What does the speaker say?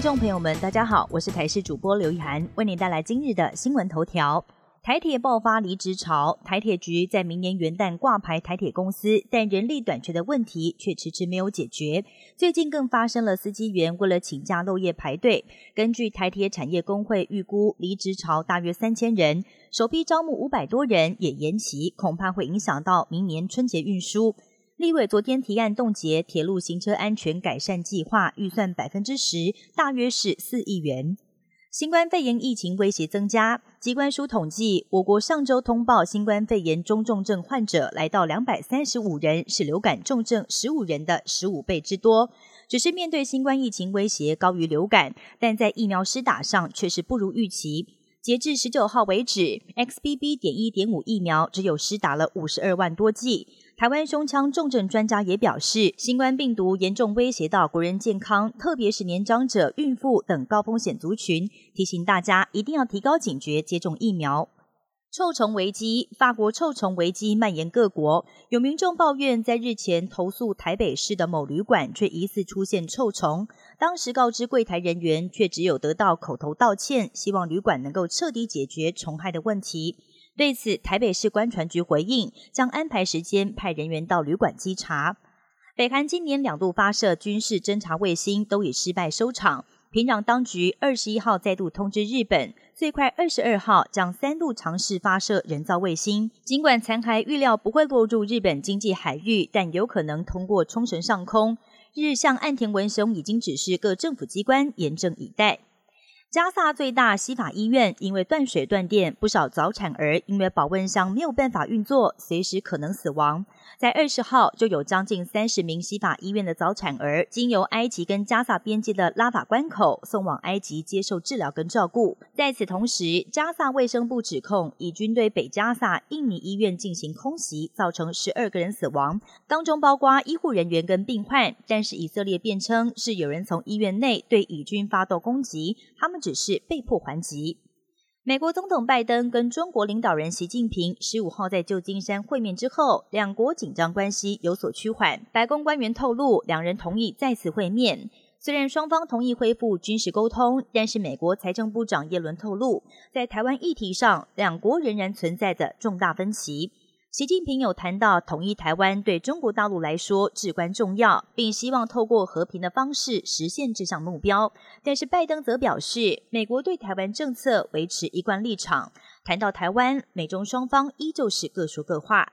听众朋友们，大家好，我是台视主播刘一涵，为您带来今日的新闻头条。台铁爆发离职潮，台铁局在明年元旦挂牌台铁公司，但人力短缺的问题却迟迟没有解决。最近更发生了司机员为了请假漏夜排队。根据台铁产业工会预估，离职潮大约三千人，首批招募五百多人也延期，恐怕会影响到明年春节运输。立委昨天提案冻结铁路行车安全改善计划，预算百分之十，大约是四亿元。新冠肺炎疫情威胁增加，机关书统计，我国上周通报新冠肺炎中重症患者来到两百三十五人，是流感重症十五人的十五倍之多。只是面对新冠疫情威胁高于流感，但在疫苗施打上却是不如预期。截至十九号为止，XBB. 点一点五疫苗只有施打了五十二万多剂。台湾胸腔重症专家也表示，新冠病毒严重威胁到国人健康，特别是年长者、孕妇等高风险族群，提醒大家一定要提高警觉，接种疫苗。臭虫危机，法国臭虫危机蔓延各国，有民众抱怨，在日前投诉台北市的某旅馆，却疑似出现臭虫。当时告知柜台人员，却只有得到口头道歉，希望旅馆能够彻底解决虫害的问题。对此，台北市官船局回应，将安排时间派人员到旅馆稽查。北韩今年两度发射军事侦察卫星，都以失败收场。平壤当局二十一号再度通知日本，最快二十二号将三度尝试发射人造卫星。尽管残骸预料不会落入日本经济海域，但有可能通过冲绳上空。日向岸田文雄已经指示各政府机关严阵以待。加萨最大西法医院因为断水断电，不少早产儿因为保温箱没有办法运作，随时可能死亡。在二十号，就有将近三十名西法医院的早产儿，经由埃及跟加萨边界的拉法关口送往埃及接受治疗跟照顾。在此同时，加萨卫生部指控以军对北加萨印尼医院进行空袭，造成十二个人死亡，当中包括医护人员跟病患。但是以色列辩称是有人从医院内对以军发动攻击，他们只是被迫还击。美国总统拜登跟中国领导人习近平十五号在旧金山会面之后，两国紧张关系有所趋缓。白宫官员透露，两人同意再次会面。虽然双方同意恢复军事沟通，但是美国财政部长耶伦透露，在台湾议题上，两国仍然存在着重大分歧。习近平有谈到统一台湾对中国大陆来说至关重要，并希望透过和平的方式实现这项目标。但是拜登则表示，美国对台湾政策维持一贯立场。谈到台湾，美中双方依旧是各说各话。